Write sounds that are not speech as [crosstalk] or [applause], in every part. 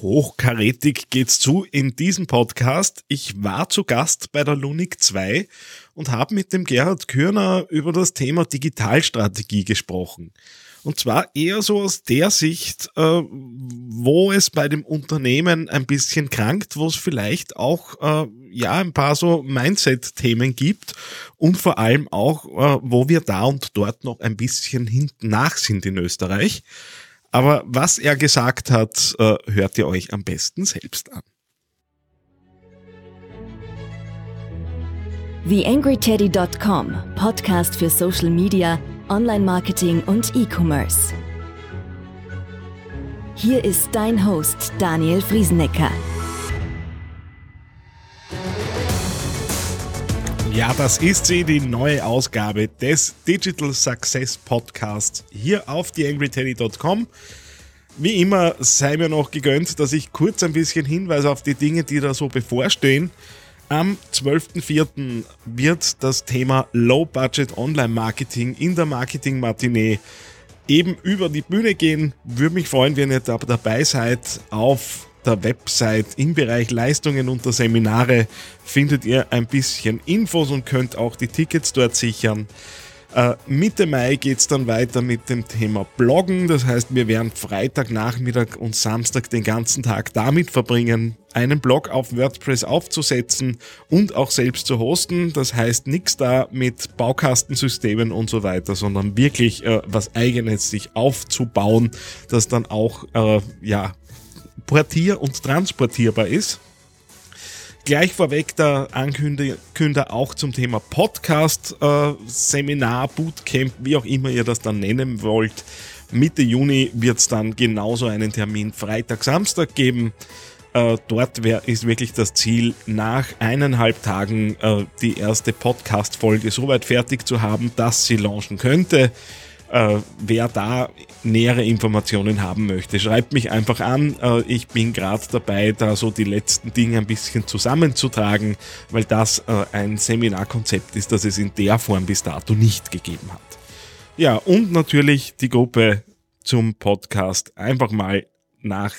Hochkarätig geht's zu in diesem Podcast. Ich war zu Gast bei der Lunik 2 und habe mit dem Gerhard Kürner über das Thema Digitalstrategie gesprochen. Und zwar eher so aus der Sicht, äh, wo es bei dem Unternehmen ein bisschen krankt, wo es vielleicht auch äh, ja ein paar so Mindset-Themen gibt und vor allem auch, äh, wo wir da und dort noch ein bisschen hinten nach sind in Österreich. Aber was er gesagt hat, äh, hört ihr euch am besten selbst an. TheAngryTeddy.com, Podcast für Social Media, Online-Marketing und E-Commerce. Hier ist dein Host Daniel Friesenecker. Ja, das ist sie, die neue Ausgabe des Digital Success Podcasts hier auf theangryteddy.com. Wie immer sei mir noch gegönnt, dass ich kurz ein bisschen hinweise auf die Dinge, die da so bevorstehen. Am 12.04. wird das Thema Low Budget Online Marketing in der Marketing Matinee eben über die Bühne gehen. Würde mich freuen, wenn ihr da dabei seid auf der Website im Bereich Leistungen unter Seminare findet ihr ein bisschen Infos und könnt auch die Tickets dort sichern. Äh, Mitte Mai geht es dann weiter mit dem Thema Bloggen. Das heißt, wir werden Freitagnachmittag und Samstag den ganzen Tag damit verbringen, einen Blog auf WordPress aufzusetzen und auch selbst zu hosten. Das heißt, nichts da mit Baukastensystemen und so weiter, sondern wirklich äh, was eigenes sich aufzubauen, das dann auch äh, ja, portier- und transportierbar ist. Gleich vorweg der Ankünder auch zum Thema Podcast, äh, Seminar, Bootcamp, wie auch immer ihr das dann nennen wollt. Mitte Juni wird es dann genauso einen Termin Freitag, Samstag geben. Äh, dort wär, ist wirklich das Ziel, nach eineinhalb Tagen äh, die erste Podcast-Folge soweit fertig zu haben, dass sie launchen könnte. Äh, wer da nähere Informationen haben möchte, schreibt mich einfach an. Äh, ich bin gerade dabei, da so die letzten Dinge ein bisschen zusammenzutragen, weil das äh, ein Seminarkonzept ist, das es in der Form bis dato nicht gegeben hat. Ja, und natürlich die Gruppe zum Podcast. Einfach mal nach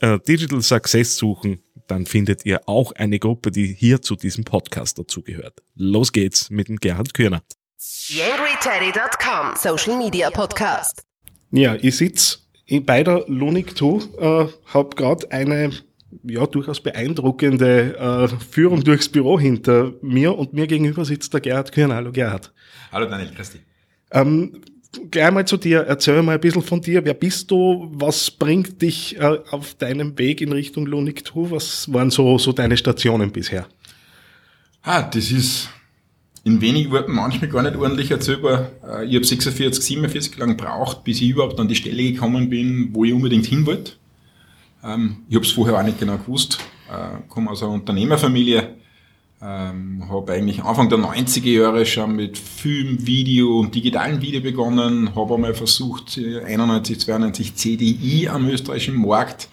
äh, Digital Success suchen, dann findet ihr auch eine Gruppe, die hier zu diesem Podcast dazugehört. Los geht's mit dem Gerhard Körner. YangryTeddy.com Social Media Podcast. Ja, ich sitze bei der Lunik 2, äh, habe gerade eine ja, durchaus beeindruckende äh, Führung durchs Büro hinter mir und mir gegenüber sitzt der Gerhard Kühn. Hallo Gerhard. Hallo Daniel, Christi. Ähm, gleich mal zu dir, erzähl mal ein bisschen von dir. Wer bist du? Was bringt dich äh, auf deinem Weg in Richtung Lunik 2? Was waren so, so deine Stationen bisher? Ah, das ist in wenigen Worten manchmal gar nicht ordentlich erzählbar. Äh, ich habe 46, 47 lang gebraucht, bis ich überhaupt an die Stelle gekommen bin, wo ich unbedingt hin wollte. Ähm, ich habe es vorher auch nicht genau gewusst. Äh, komme aus einer Unternehmerfamilie, ähm, habe eigentlich Anfang der 90er Jahre schon mit Film, Video und digitalen Video begonnen, habe einmal versucht, 91, 92 CDI am österreichischen Markt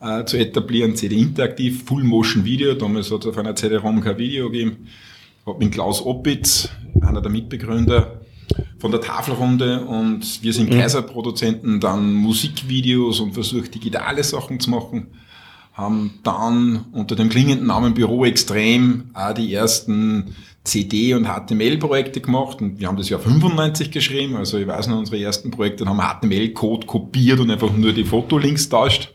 äh, zu etablieren, CD Interaktiv, Full Motion Video, damals hat es auf einer CD-ROM kein Video gegeben habe mit Klaus Oppitz, einer der Mitbegründer von der Tafelrunde und wir sind mhm. Kaiserproduzenten, dann Musikvideos und versucht digitale Sachen zu machen. Haben dann unter dem klingenden Namen Büro Extrem auch die ersten CD- und HTML-Projekte gemacht und wir haben das Jahr 95 geschrieben, also ich weiß noch, unsere ersten Projekte haben HTML-Code kopiert und einfach nur die Fotolinks tauscht.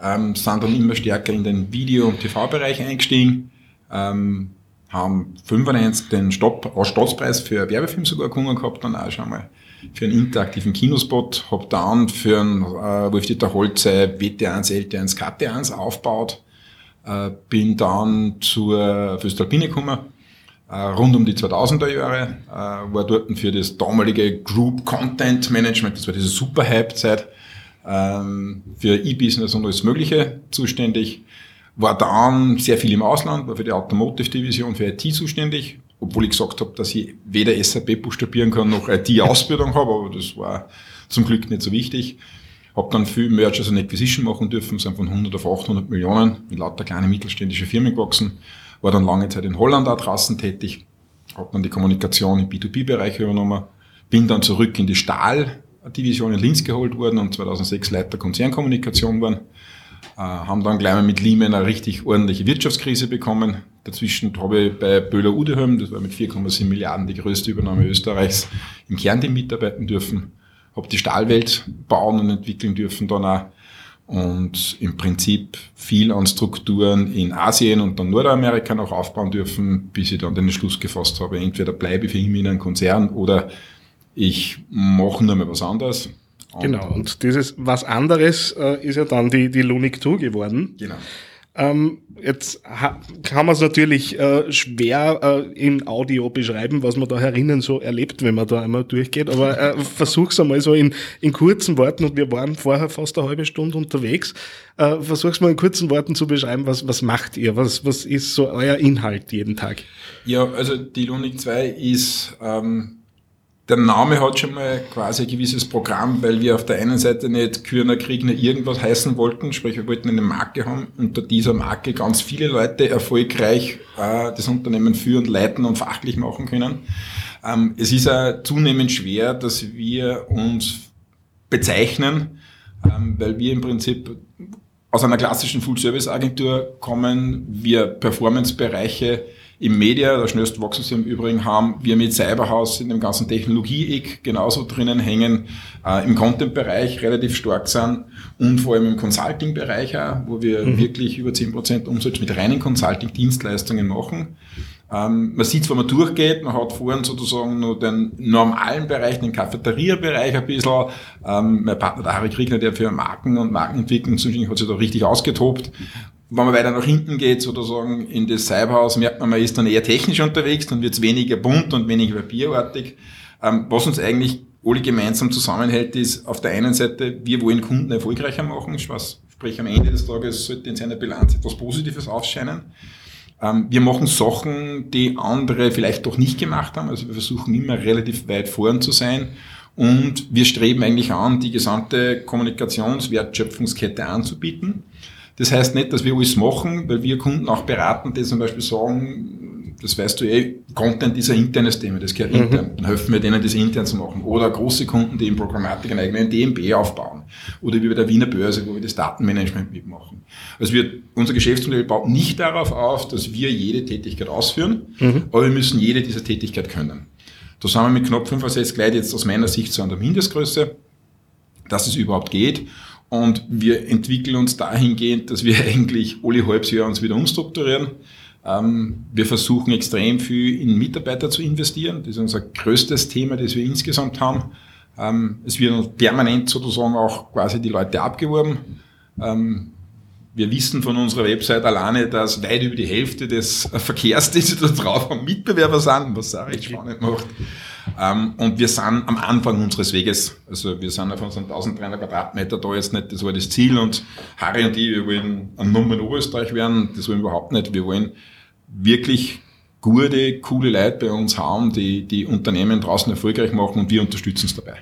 Ähm, sind dann immer stärker in den Video- und TV-Bereich eingestiegen. Ähm, haben 95 den Stopp, Staatspreis für Werbefilm sogar gewonnen gehabt, dann auch schon mal für einen interaktiven Kinospot, hab dann für einen äh, Wolf-Dieter Holze WT1, LT1, KT1 aufgebaut, äh, bin dann zur Föstalpine gekommen, äh, rund um die 2000er Jahre, äh, war dort für das damalige Group Content Management, das war diese super Hype-Zeit, ähm, für E-Business und alles Mögliche zuständig, war dann sehr viel im Ausland, war für die Automotive-Division, für IT zuständig, obwohl ich gesagt habe, dass ich weder SAP buchstabieren kann noch IT-Ausbildung habe, aber das war zum Glück nicht so wichtig. Habe dann viel Mergers und Acquisition machen dürfen, sind von 100 auf 800 Millionen mit lauter kleine mittelständische Firmen gewachsen. War dann lange Zeit in Holland auch draußen tätig, habe dann die Kommunikation im B2B-Bereich übernommen, bin dann zurück in die Stahl-Division in Linz geholt worden und 2006 Leiter Konzernkommunikation worden Äh, haben dann gleich mal mit Lehman eine richtig ordentliche Wirtschaftskrise bekommen. Dazwischen habe ich bei Böhler Udeholm, das war mit 4,7 Milliarden die größte Übernahme Österreichs, im Kernteam mitarbeiten dürfen. Habe die Stahlwelt bauen und entwickeln dürfen dann auch. Und im Prinzip viel an Strukturen in Asien und dann Nordamerika noch aufbauen dürfen, bis ich dann den Schluss gefasst habe, entweder bleibe ich für immer in einem Konzern oder ich mache nur mal was anderes. Genau, und dieses was anderes äh, ist ja dann die, die Lunik 2 geworden. Genau. Ähm, jetzt kann man es natürlich äh, schwer äh, in Audio beschreiben, was man da herinnen so erlebt, wenn man da einmal durchgeht, aber äh, [laughs] versuch's einmal so in, in kurzen Worten, und wir waren vorher fast eine halbe Stunde unterwegs, äh, versuch's mal in kurzen Worten zu beschreiben, was, was macht ihr, was, was ist so euer Inhalt jeden Tag? Ja, also die Lunik 2 ist... Ähm der Name hat schon mal quasi ein gewisses Programm, weil wir auf der einen Seite nicht Kürner Kriegner irgendwas heißen wollten, sprich wir wollten eine Marke haben, unter dieser Marke ganz viele Leute erfolgreich äh, das Unternehmen führen, leiten und fachlich machen können. Ähm, es ist auch zunehmend schwer, dass wir uns bezeichnen, ähm, weil wir im Prinzip aus einer klassischen Full-Service-Agentur kommen, wir Performance-Bereiche im Media, der schnellste wachsen sie im Übrigen haben, wir mit Cyberhouse in dem ganzen Technologie-Eck genauso drinnen hängen, äh, im Content-Bereich relativ stark sind und vor allem im Consulting-Bereich auch, wo wir mhm. wirklich über 10% Umsatz mit reinen Consulting-Dienstleistungen machen. Ähm, man sieht, wenn man durchgeht, man hat vorhin sozusagen nur den normalen Bereich, den Cafeteria-Bereich ein bisschen. Ähm, mein Partner, der Harry Kriegner, der für Marken und Markenentwicklung zuständig hat sich da richtig ausgetobt wenn man weiter nach hinten geht, sozusagen in das Cyberhaus, merkt man, man ist dann eher technisch unterwegs, dann wird es weniger bunt und weniger papierartig. Ähm, was uns eigentlich alle gemeinsam zusammenhält, ist auf der einen Seite, wir wollen Kunden erfolgreicher machen, was, sprich am Ende des Tages sollte in seiner Bilanz etwas Positives aufscheinen. Ähm, wir machen Sachen, die andere vielleicht doch nicht gemacht haben, also wir versuchen immer relativ weit vorn zu sein und wir streben eigentlich an, die gesamte Kommunikationswertschöpfungskette anzubieten. Das heißt nicht, dass wir alles machen, weil wir Kunden auch beraten, die zum Beispiel sagen, das weißt du eh, Content ist ein internes Thema, das gehört mhm. intern. Dann helfen wir denen, das intern zu machen. Oder große Kunden, die in Programmatik einen eigenen DMB aufbauen. Oder wie bei der Wiener Börse, wo wir das Datenmanagement mitmachen. Also wir, unser Geschäftsmodell baut nicht darauf auf, dass wir jede Tätigkeit ausführen, mhm. aber wir müssen jede dieser Tätigkeit können. Da sind wir mit knapp 65 Leute jetzt aus meiner Sicht so an der Mindestgröße, dass es überhaupt geht. Und wir entwickeln uns dahingehend, dass wir [laughs] eigentlich alle halbes Jahr uns wieder umstrukturieren. Ähm, wir versuchen extrem viel in Mitarbeiter zu investieren. Das ist unser größtes Thema, das wir insgesamt haben. Ähm, es wird permanent sozusagen auch quasi die Leute abgeworben. Ähm, wir wissen von unserer Website alleine, dass weit über die Hälfte des Verkehrs, [laughs] den sie da drauf haben, Mitbewerber sind, was auch recht spannend macht. Ähm, und wir sind am Anfang unseres Weges. Also wir sind auf unseren 1300 Quadratmeter da jetzt nicht, das war das Ziel. Und Harry und ich, wir wollen ein Nummer in Oberösterreich werden, das wollen wir überhaupt nicht. Wir wollen wirklich gute, coole Leute bei uns haben, die die Unternehmen draußen erfolgreich machen und wir unterstützen es dabei.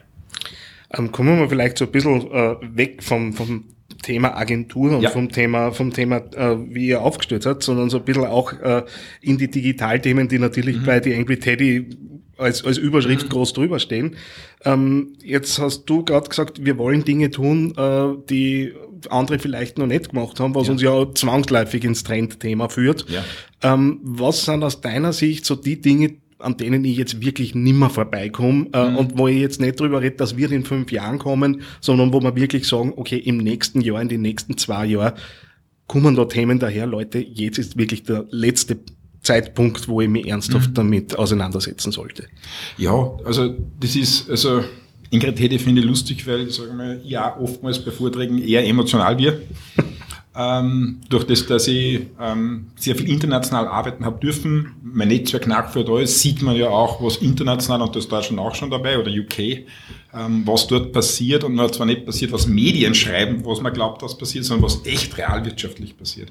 Ähm, kommen wir vielleicht so ein bisschen äh, weg vom, vom Thema Agentur und ja. vom Thema, vom Thema, äh, wie ihr aufgestellt habt, sondern so ein bisschen auch äh, in die Digitalthemen, die natürlich mhm. bei die Angry Teddy als, als Überschrift mhm. groß drüber stehen. Ähm, jetzt hast du gerade gesagt, wir wollen Dinge tun, äh, die andere vielleicht noch nicht gemacht haben, was ja. uns ja zwangsläufig ins Trendthema führt. Ja. Ähm, was sind aus deiner Sicht so die Dinge, an denen ich jetzt wirklich nimmer vorbeikomme äh, mhm. und wo ich jetzt nicht drüber rede, dass wir in fünf Jahren kommen, sondern wo wir wirklich sagen, okay, im nächsten Jahr, in den nächsten zwei Jahren kommen da Themen daher, Leute, jetzt ist wirklich der letzte Zeitpunkt, wo ich mich ernsthaft mhm. damit auseinandersetzen sollte. Ja, also das ist, also Ingrid Hede finde ich lustig, weil, sagen wir, ja, oftmals bei Vorträgen eher emotional wird. [laughs] ähm, durch das, dass ich ähm, sehr viel international arbeiten habe dürfen, mein Netzwerk nachgeführt alles, sieht man ja auch, was international, und das Deutschland auch schon dabei, oder UK, ähm, was dort passiert. Und zwar nicht passiert, was Medien schreiben, was man glaubt, was passiert, sondern was echt realwirtschaftlich passiert.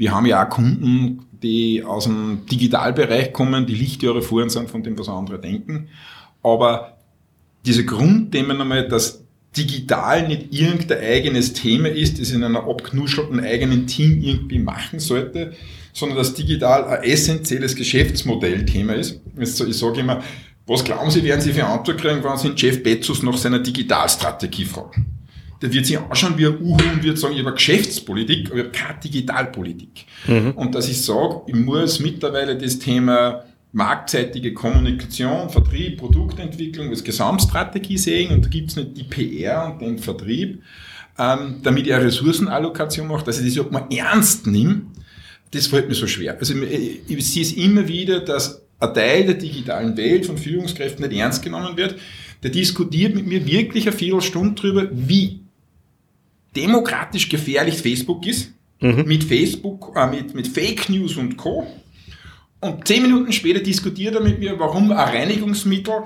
Wir haben ja auch Kunden, die aus dem Digitalbereich kommen, die Lichtjahre vorhin sind von dem, was andere denken. Aber diese Grundthemen einmal, dass digital nicht irgendein eigenes Thema ist, das in einer abknuschelten eigenen Team irgendwie machen sollte, sondern dass digital ein essentielles Geschäftsmodellthema ist. Ich sage immer, was glauben Sie, werden Sie für Antwort kriegen, wenn Sie Jeff Bezos nach seiner Digitalstrategie fragen? Der wird sich anschauen wie ein Uhu und wird sagen, ich habe Geschäftspolitik, aber ich habe keine Digitalpolitik. Mhm. Und dass ich sage, ich muss mittlerweile das Thema marktseitige Kommunikation, Vertrieb, Produktentwicklung als Gesamtstrategie sehen und da gibt es nicht die PR und den Vertrieb, ähm, damit ich eine Ressourcenallokation mache, dass ich das überhaupt mal ernst nehme, das fällt mir so schwer. Also ich, ich sehe es immer wieder, dass ein Teil der digitalen Welt von Führungskräften nicht ernst genommen wird. Der diskutiert mit mir wirklich eine Viertelstunde drüber, wie demokratisch gefährlich Facebook ist. Mhm. Mit Facebook, äh, mit, mit Fake News und Co. Und zehn Minuten später diskutiert er mit mir, warum ein Reinigungsmittel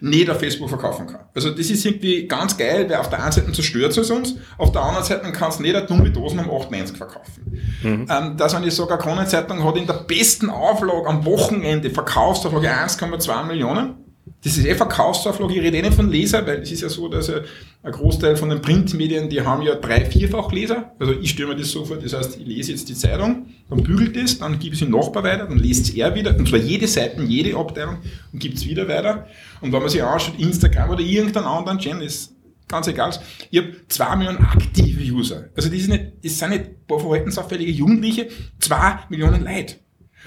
nicht auf Facebook verkaufen kann. Also das ist irgendwie ganz geil, weil auf der einen Seite zerstört es uns, auf der anderen Seite kannst du nicht eine dumme Dosen um 8,90 verkaufen. Mhm. Ähm, dass wenn ich sage, eine Kronenzeitung hat in der besten Auflage am Wochenende Verkaufsauflage 1,2 Millionen, das ist eh Verkaufsauflage, ich rede eh nicht von Leser, weil es ist ja so, dass ein Großteil von den Printmedien, die haben ja drei, vierfach Leser. Also ich stelle mir das so vor, das heißt, ich lese jetzt die Zeitung, dann bügelt es, dann gebe ich es den Nachbar weiter, dann liest es er wieder, und zwar jede Seite, jede Abteilung, und gibt es wieder weiter. Und wenn man sich anschaut, Instagram oder irgendeinen anderen Channel, ist ganz egal, ich habe zwei Millionen aktive User. Also das, ist nicht, das sind nicht ein paar verhaltensauffällige Jugendliche, zwei Millionen Leute.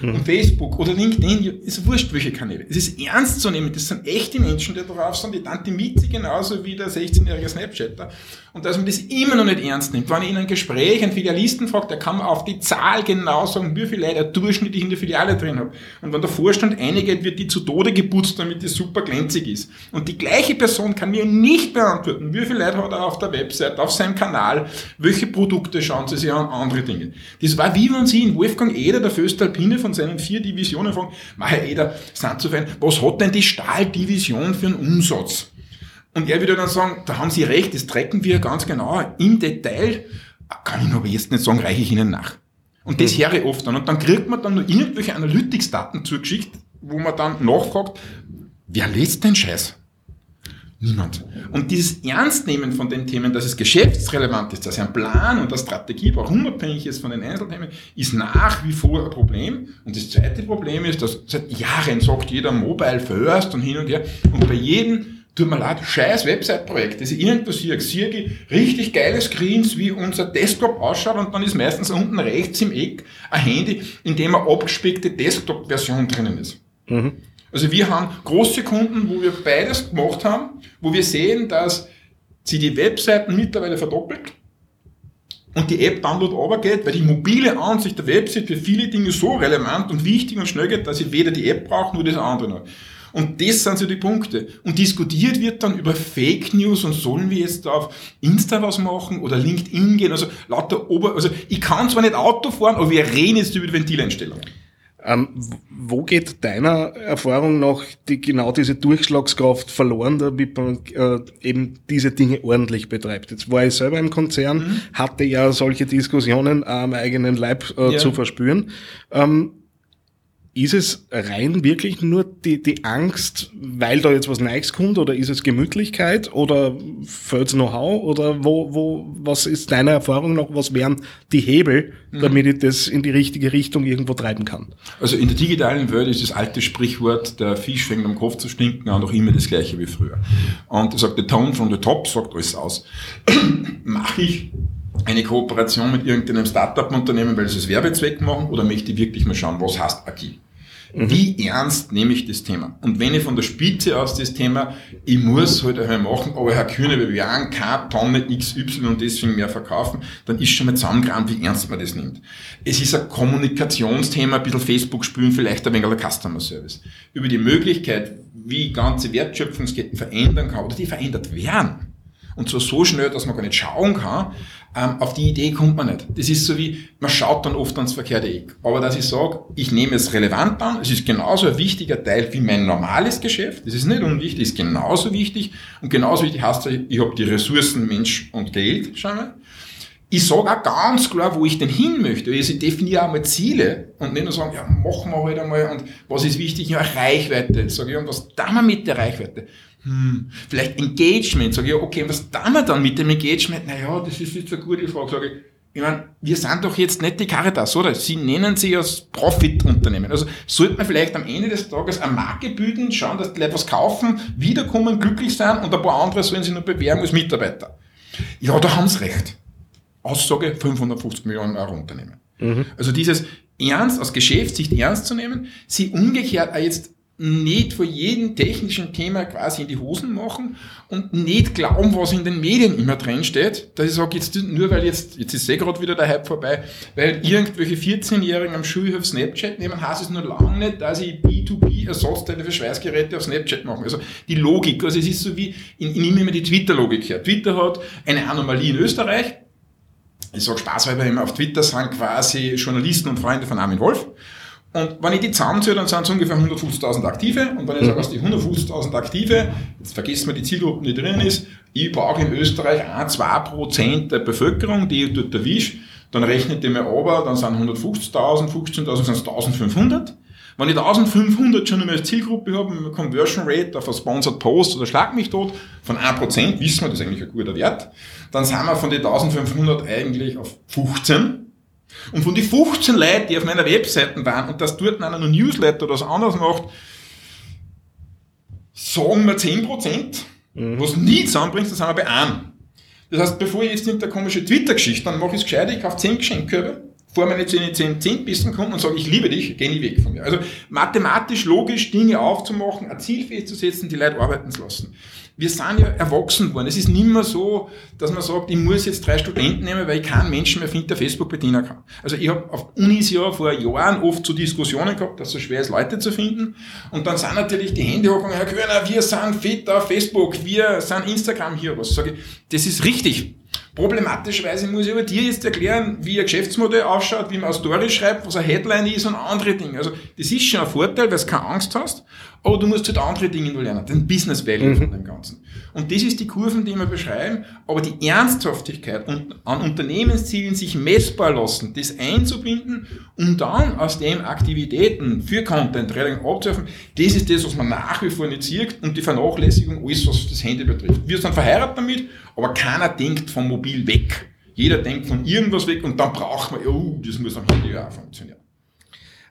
Und Facebook oder LinkedIn, ist wurscht, welche Kanäle. Es ist ernst zu nehmen, das sind echte Menschen, die drauf sind, die Tante Miete genauso wie der 16-jährige Snapchatter. Und dass man das immer noch nicht ernst nimmt. Wenn ich in einem Gespräch einen Filialisten fragt, der kann man auf die Zahl genau sagen, wie viele Leute durchschnittlich in der Filiale drin hat. Und wenn der Vorstand eingeht, wird die zu Tode geputzt, damit die super glänzig ist. Und die gleiche Person kann mir nicht beantworten, wie viele Leute hat er auf der Website, auf seinem Kanal, welche Produkte schauen sie sich an, andere Dinge. Das war wie wenn Sie in Wolfgang Eder, der Föstalpine von seinen vier Divisionen fragen, Herr Eder, sind zu fein, was hat denn die Stahldivision für einen Umsatz? Und er würde dann sagen, da haben Sie recht, das trecken wir ganz genau. Im Detail kann ich nur aber jetzt nicht sagen, reiche ich Ihnen nach. Und das höre ich oft dann. Und dann kriegt man dann nur irgendwelche Analytics-Daten zugeschickt, wo man dann nachfragt, wer liest den Scheiß? Niemand. Und dieses Ernstnehmen von den Themen, dass es geschäftsrelevant ist, dass einen Plan und eine Strategie braucht, unabhängig ist von den Einzelthemen, ist nach wie vor ein Problem. Und das zweite Problem ist, dass seit Jahren sagt jeder Mobile First und hin und her. Und bei jedem tut mir leid, scheiß Website-Projekt, das ich irgendwo sehe, sehe ich richtig geile Screens, wie unser Desktop ausschaut und dann ist meistens unten rechts im Eck ein Handy, in dem eine abgespeckte Desktop-Version drinnen ist. Mhm. Also wir haben große Kunden, wo wir beides gemacht haben, wo wir sehen, dass sie die Webseiten mittlerweile verdoppelt und die App-Download runtergeht, weil die mobile Ansicht der Website für viele Dinge so relevant und wichtig und schnell geht, dass ich weder die App brauche, nur das andere noch. Und das sind so die Punkte. Und diskutiert wird dann über Fake News und sollen wir jetzt auf Insta was machen oder LinkedIn gehen, also lauter Ober, also ich kann zwar nicht Auto fahren, aber wir reden jetzt über die Ventileinstellungen. Ähm, wo geht deiner Erfahrung nach die, genau diese Durchschlagskraft verloren, damit man äh, eben diese Dinge ordentlich betreibt? Jetzt war ich selber im Konzern, mhm. hatte ja solche Diskussionen am eigenen Leib äh, ja. zu verspüren. Ähm, ist es rein wirklich nur die, die Angst, weil da jetzt was Neues kommt, oder ist es Gemütlichkeit oder fehlt's Know-how oder wo, wo, was ist deiner Erfahrung noch, was wären die Hebel, mhm. damit ich das in die richtige Richtung irgendwo treiben kann? Also in der digitalen Welt ist das alte Sprichwort, der Fisch fängt am Kopf zu stinken auch noch immer das gleiche wie früher. Und er sagt, the tone from the top sagt alles aus. [clears throat] Mache ich eine Kooperation mit irgendeinem Startup-Unternehmen, weil sie es Werbezweck machen, oder möchte ich wirklich mal schauen, was heißt agil? Mhm. Wie ernst nehme ich das Thema? Und wenn ich von der Spitze aus das Thema, ich muss halt einmal machen, aber Herr Kühne, wir werden keine Tonne XY und deswegen mehr verkaufen, dann ist schon mal zusammengerannt, wie ernst man das nimmt. Es ist ein Kommunikationsthema, ein bisschen Facebook spülen, vielleicht ein wenig der Customer Service. Über die Möglichkeit, wie ganze Wertschöpfungsketten verändern kann oder die verändert werden. Und zwar so schnell, dass man gar nicht schauen kann, ähm, auf die Idee kommt man nicht. Das ist so wie, man schaut dann oft ans verkehrte Eck. Aber dass ich sage, ich nehme es relevant an, es ist genauso ein wichtiger Teil wie mein normales Geschäft, das ist nicht unwichtig, ist genauso wichtig und genauso wichtig heißt ich habe die Ressourcen Mensch und Geld, schau mal. Ich sage auch ganz klar, wo ich denn hin möchte. Also ich definiere auch mal Ziele und nicht nur sagen, ja, machen wir halt einmal und was ist wichtig? Ja, Reichweite. Sage ich, und was tun wir mit der Reichweite? hm, vielleicht Engagement, sage ich, okay, was tun wir dann mit dem Engagement? Naja, das ist jetzt eine gute Frage, sage ich. Ich meine, wir sind doch jetzt nicht die Caritas, oder? Sie nennen sich als Profit-Unternehmen. Also sollte man vielleicht am Ende des Tages eine Marke bilden, schauen, dass die Leute was kaufen, wiederkommen, glücklich sein und ein paar andere sollen sich nur bewerben als Mitarbeiter. Ja, da haben sie recht. Aussage 550 Millionen Euro Unternehmen. Mhm. Also dieses Ernst, aus Geschäftssicht ernst zu nehmen, sie umgekehrt auch jetzt nicht vor jedem technischen Thema quasi in die Hosen machen und nicht glauben, was in den Medien immer drin steht, dass ich sage, jetzt nur weil jetzt, jetzt ist eh gerade wieder der Hype vorbei, weil irgendwelche 14-Jährigen am Schulhof Snapchat nehmen, heißt es nur lange nicht, dass ich B2B-Ersatzteile für Schweißgeräte auf Snapchat mache. Also die Logik, also es ist so wie, ich nehme immer die Twitter-Logik her. Twitter hat eine Anomalie in Österreich, ich sage spaßhalber immer, auf Twitter sind quasi Journalisten und Freunde von Armin Wolf. Und wenn ich die zusammenzähle, dann sind es ungefähr 150.000 Aktive. Und wenn ich sage, aus die 150.000 Aktive, jetzt vergessen wir die Zielgruppe, die drin ist, ich brauche in Österreich 1, 2% der Bevölkerung, die ich dort erwische, dann rechnet die mir aber, dann sind 150.000, 15.000 sind es 1.500. Wenn ich 1500 schon einmal als Zielgruppe habe, mit Conversion Rate auf ein Sponsored Post oder Schlag mich tot von 1%, wissen wir, das ist eigentlich ein guter Wert, dann sind wir von den 1500 eigentlich auf 15. Und von den 15 Leuten, die auf meiner Webseite waren und das dort einer ein Newsletter oder was anderes macht, sagen wir 10%, mhm. was nie zusammenbringt, dann sind wir bei einem. Das heißt, bevor ich jetzt in der komische Twitter-Geschichte, dann mache ich es gescheit, ich kaufe 10 Geschenkkörbe, vor meine 10, 10, 10 Bissen kommt und sage, ich liebe dich, geh nie weg von mir. Also mathematisch, logisch Dinge aufzumachen, ein Ziel festzusetzen, die Leute arbeiten zu lassen wir sind ja erwachsen worden. Es ist nicht mehr so, dass man sagt, ich muss jetzt drei Studenten nehmen, weil ich keinen Menschen mehr finde, der Facebook bedienen kann. Also ich habe auf Unis ja vor Jahren oft zu so Diskussionen gehabt, dass es so schwer ist, Leute zu finden. Und dann sind natürlich die Hände hoch und Herr Köhner, wir sind fit auf Facebook, wir sind Instagram hier. Was sage ich, das ist richtig. Problematischerweise muss ich aber dir jetzt erklären, wie ein Geschäftsmodell ausschaut, wie man eine Story schreibt, was eine Headline ist und andere Dinge. Also das ist schon ein Vorteil, weil du keine Angst hast, aber du musst halt andere Dinge nur lernen, den Business Value mhm. von dem Ganzen. Und das ist die Kurven, die wir beschreiben, aber die Ernsthaftigkeit und an Unternehmenszielen sich messbar lassen, das einzubinden und dann aus dem Aktivitäten für Content Trading abzuhelfen, das ist das, was man nach wie vor nicht sieht und die Vernachlässigung alles, was das Handy betrifft. Wir sind verheiratet damit, aber keiner denkt vom Mobil weg. Jeder denkt von irgendwas weg und dann braucht man, oh, das muss am Handy auch funktionieren.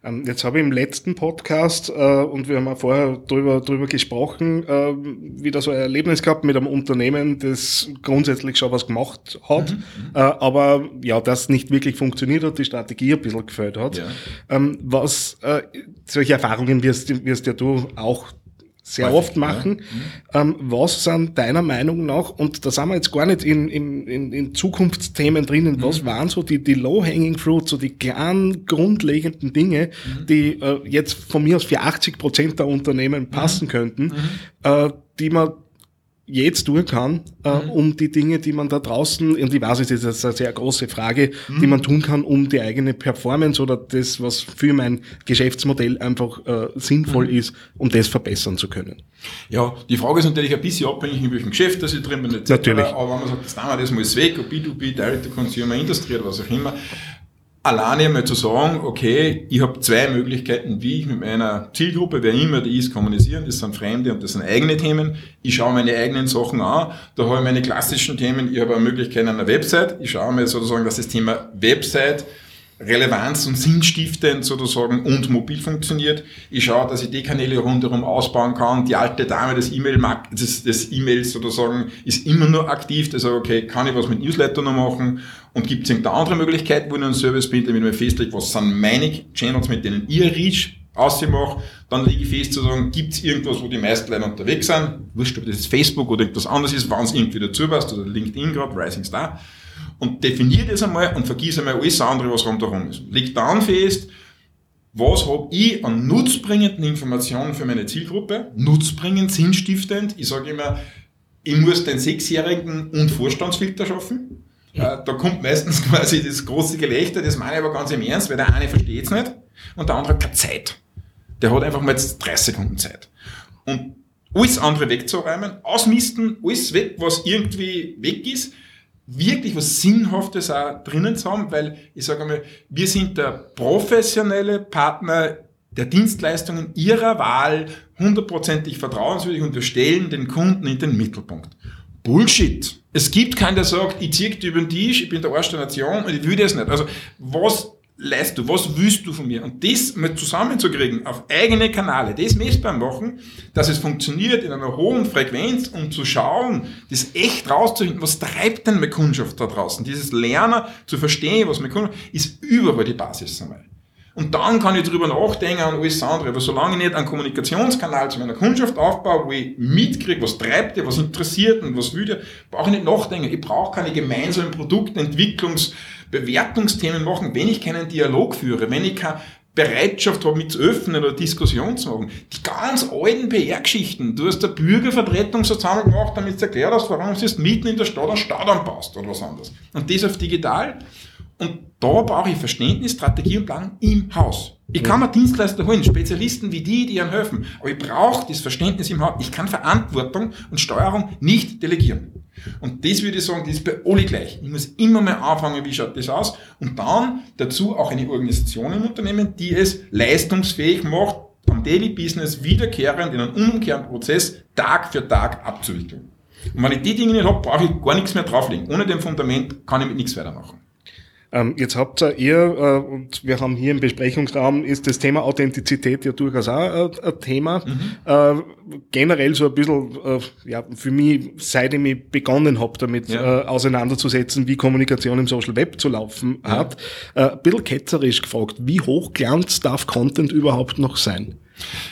Ähm, jetzt habe ich im letzten Podcast, äh, und wir haben auch vorher drüber, drüber gesprochen, äh, wieder so ein Erlebnis gehabt mit einem Unternehmen, das grundsätzlich schon was gemacht hat, mhm, äh, aber ja, das nicht wirklich funktioniert hat, die Strategie ein bisschen gefällt hat. Ja. Ähm, was, äh, solche Erfahrungen wirst, wirst ja du auch sehr Häufig, oft machen. Ja. Mhm. Ähm, was sind deiner Meinung nach, und da sind wir jetzt gar nicht in, in, in, in Zukunftsthemen drinnen, mhm. was waren so die, die Low-Hanging Fruits, so die kleinen grundlegenden Dinge, mhm. die äh, jetzt von mir aus für 80 Prozent der Unternehmen mhm. passen könnten, mhm. äh, die man jetzt tun kann, äh, mhm. um die Dinge, die man da draußen, und ich weiß, es ist eine sehr große Frage, mhm. die man tun kann, um die eigene Performance oder das, was für mein Geschäftsmodell einfach äh, sinnvoll mhm. ist, um das verbessern zu können. Ja, die Frage ist natürlich ein bisschen abhängig, in welchem Geschäft das ich drin bin, etc. Natürlich. Aber wenn man sagt, das, das muss weg, ob B2B, Direct to Consumer Industry oder was auch immer, alleine einmal zu sagen, okay, ich habe zwei Möglichkeiten, wie ich mit meiner Zielgruppe, wer immer die ist, kommunizieren. Das sind Fremde und das sind eigene Themen. Ich schaue meine eigenen Sachen an. Da habe ich meine klassischen Themen. Ich habe eine Möglichkeit an der Website. Ich schaue mir sozusagen, dass das Thema Website Relevanz und sinnstiftend sozusagen und mobil funktioniert. Ich schaue, dass ich die Kanäle rundherum ausbauen kann. Die alte Dame des E-Mail des, des E-Mails sozusagen ist immer nur aktiv. Das sage, okay, kann ich was mit Newsletter noch machen? Und gibt es irgendeine andere Möglichkeit, wo ich einen Service bin, damit ich mir festlege, was sind meine Channels, mit denen ihr Reach ausmacht, dann lege ich fest zu sagen, gibt es irgendwas, wo die meisten Leute unterwegs sind, wurscht, ob das jetzt Facebook oder irgendwas anderes ist, wenn es irgendwie dazu passt, oder LinkedIn gerade, Rising Star, und definiere das einmal und vergiss einmal alles andere, was rundherum ist. Leg dann fest, was habe ich an nutzbringenden Informationen für meine Zielgruppe, nutzbringend, sinnstiftend. Ich sage immer, ich muss den Sechsjährigen und Vorstandsfilter schaffen. Äh, da kommt meistens [laughs] quasi das große Gelächter, das meine ich aber ganz im Ernst, weil der eine versteht es nicht und der andere hat keine Zeit. Der hat einfach mal jetzt 30 Sekunden Zeit. Und alles andere wegzuräumen, ausmisten, alles weg, was irgendwie weg ist, wirklich was Sinnhaftes auch drinnen zu haben, weil ich sage einmal, wir sind der professionelle Partner der Dienstleistungen ihrer Wahl, hundertprozentig vertrauenswürdig und wir stellen den Kunden in den Mittelpunkt. Bullshit. Es gibt keinen, der sagt, ich ziehe über den Tisch, ich bin der Arsch der Nation und ich will das nicht. Also, was leist du, was willst du von mir? Und das mal zusammenzukriegen auf eigene Kanäle, das messbar machen, dass es funktioniert in einer hohen Frequenz, um zu schauen, das echt rauszufinden, was treibt denn meine Kundschaft da draußen? Dieses Lernen zu verstehen, was meine Kundschaft, ist überall die Basis einmal. Und dann kann ich drüber nachdenken an alles andere. Aber solange ich nicht einen Kommunikationskanal zu meiner Kundschaft aufbaue, wo ich mitkriege, was treibt ihr, was interessiert und was will ihr, brauche ich nicht nachdenken. Ich brauche keine gemeinsamen Produktentwicklungs- Bewertungsthemen machen, wenn ich keinen Dialog führe, wenn ich keine Bereitschaft habe, mit zu öffnen oder Diskussion zu machen. Die ganz alten PR-Geschichten. Du hast eine Bürgervertretung so zusammen gemacht, damit du erklärt hast, warum jetzt mitten in der Stadt ein Stadion passt oder was anderes. Und das auf digital. Und da brauche ich Verständnis, Strategie und Planung im Haus. Ich kann mir Dienstleister holen, Spezialisten wie die, die einem helfen. Aber ich brauche das Verständnis im Haus. Ich kann Verantwortung und Steuerung nicht delegieren. Und das würde ich sagen, das ist bei alle gleich. Ich muss immer mal anfangen, wie schaut das aus? Und dann dazu auch eine Organisation im Unternehmen, die es leistungsfähig macht, am Daily Business wiederkehrend in einem umkehrenden Prozess Tag für Tag abzuwickeln. Und wenn ich die Dinge nicht habe, brauche ich gar nichts mehr drauflegen. Ohne dem Fundament kann ich mit nichts weitermachen. Ähm, jetzt habt ihr, äh, und wir haben hier im Besprechungsraum, ist das Thema Authentizität ja durchaus auch äh, ein Thema. Mhm. Äh, generell so ein bisschen, äh, ja, für mich, seit ich mich begonnen habe, damit ja. äh, auseinanderzusetzen, wie Kommunikation im Social Web zu laufen ja. hat, äh, ein bisschen ketzerisch gefragt, wie hochglanz darf Content überhaupt noch sein?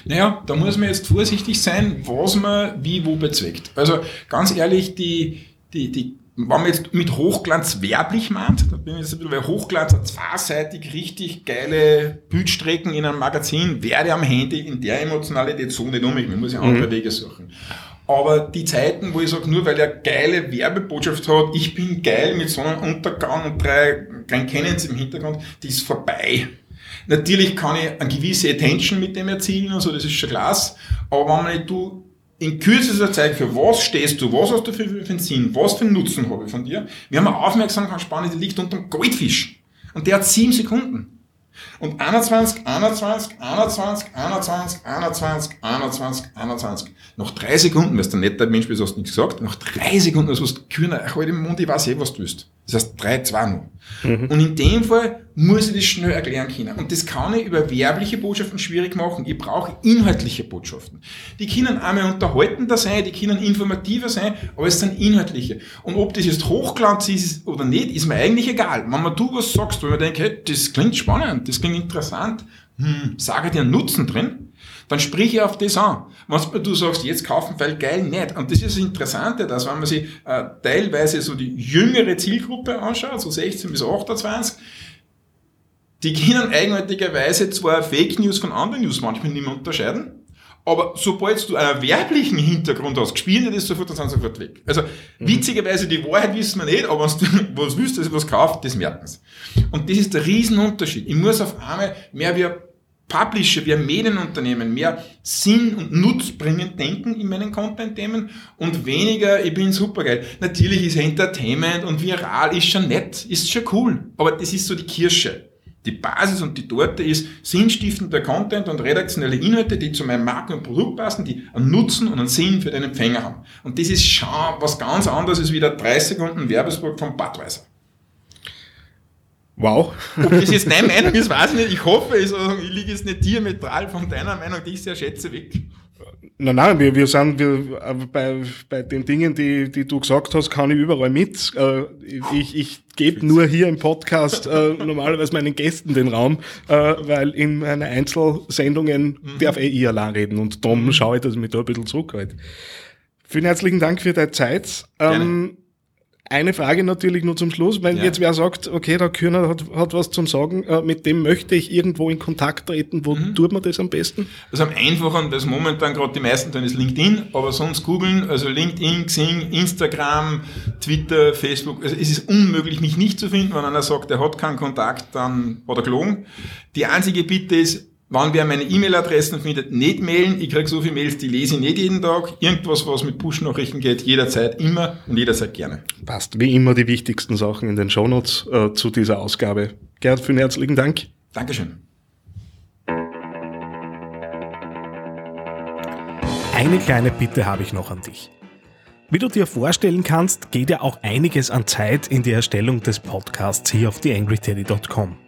Naja, da muss man jetzt vorsichtig sein, was man wie wo bezweckt. Also ganz ehrlich, die, die, die wenn man jetzt mit Hochglanz werblich meint, dann bin ich jetzt ein bisschen, weil Hochglanz hat zweiseitig richtig geile Bildstrecken in einem Magazin, werde am Handy in der Emotionalität so nicht um. Ich muss ja andere mhm. Wege suchen. Aber die Zeiten, wo ich sage, nur weil er geile Werbebotschaft hat, ich bin geil mit Sonnenuntergang und drei Grand Canyons im Hintergrund, die ist vorbei. Natürlich kann ich eine gewisse Attention mit dem erzielen und so, das ist schon klasse. Aber wenn man nicht, du in kürzester Zeit, für was stehst du, was hast du für, für einen Sinn, was für einen Nutzen habe ich von dir. Wir haben eine Aufmerksamkeitsspanne, die liegt unter dem Goldfisch. Und der hat sieben Sekunden. Und 21, 21, 21, 21, 21, 21, 21. Nach drei Sekunden, weil du ein netter Mensch bist, hast du nichts gesagt, nach drei Sekunden, hast du Kühner, halt im Mund, ich weiß eh, was du willst. Das heißt, drei, zwei noch. Mhm. Und in dem Fall muss ich das schnell erklären können. Und das kann ich über werbliche Botschaften schwierig machen. Ich brauche inhaltliche Botschaften. Die können einmal unterhaltender sein, die können informativer sein, aber es sind inhaltliche. Und ob das jetzt Hochglanz ist oder nicht, ist mir eigentlich egal. Wenn man du was sagst, wo ich denke, hey, das klingt spannend, das klingt interessant, hm, sage dir einen Nutzen drin, dann sprich ich auf das an. Wenn du sagst, jetzt kaufen, weil geil nicht. Und das ist das Interessante, dass wenn man sich äh, teilweise so die jüngere Zielgruppe anschaut, so 16 bis 28, die können eigenartigerweise zwar Fake News von anderen News manchmal nicht mehr unterscheiden, aber sobald du einen werblichen Hintergrund hast, spielen die das sofort und sind sofort weg. Also, mhm. witzigerweise, die Wahrheit wissen wir nicht, aber wenn du was dass ich was kauft, das merken sie. Und das ist der Riesenunterschied. Ich muss auf einmal mehr wie Publisher, ein Medienunternehmen mehr Sinn und Nutzbringend denken in meinen Content-Themen und weniger, ich bin supergeil. Natürlich ist Entertainment und viral ist schon nett, ist schon cool, aber das ist so die Kirsche. Die Basis und die Torte ist sinnstiftender Content und redaktionelle Inhalte, die zu meinem Marken und Produkt passen, die einen Nutzen und einen Sinn für den Empfänger haben. Und das ist schon was ganz anderes als wieder 30 Sekunden Werbespot von Budweiser. Wow. Ob das jetzt deine Meinung ist, weiß ich nicht. Ich hoffe, ich, ich liege jetzt nicht diametral von deiner Meinung, die ich sehr schätze, weg. Nein, nein, wir, wir sind wir, äh, bei, bei den Dingen, die, die du gesagt hast, kann ich überall mit. Äh, ich, ich gebe nur hier im Podcast äh, normalerweise meinen Gästen den Raum, weil in meinen Einzelsendungen mhm. darf eh ich allein reden und darum mhm. schaue ich, dass ich mich da ein bisschen zurückhalte. Vielen herzlichen Dank für deine Zeit. Gerne. Eine Frage natürlich nur zum Schluss, wenn ja. jetzt wer sagt, okay, der Kühner hat, hat was zum Sagen, äh, mit dem möchte ich irgendwo in Kontakt treten, wo mhm. tut man das am besten? Also am einfachen, das momentan gerade die meisten tun, ist LinkedIn, aber sonst googeln, also LinkedIn, Xing, Instagram, Twitter, Facebook, also es ist unmöglich, mich nicht zu finden, wenn einer sagt, er hat keinen Kontakt, dann hat er gelogen. Die einzige Bitte ist, Wann wer meine E-Mail-Adressen findet, nicht mailen. Ich kriege so viele Mails, die lese ich nicht jeden Tag. Irgendwas, was mit Push-Nachrichten geht, jederzeit, immer und jederzeit gerne. Passt. Wie immer die wichtigsten Sachen in den Shownotes äh, zu dieser Ausgabe. Gerd, vielen herzlichen Dank. Dankeschön. Eine kleine Bitte habe ich noch an dich. Wie du dir vorstellen kannst, geht ja auch einiges an Zeit in die Erstellung des Podcasts hier auf theangryteddy.com.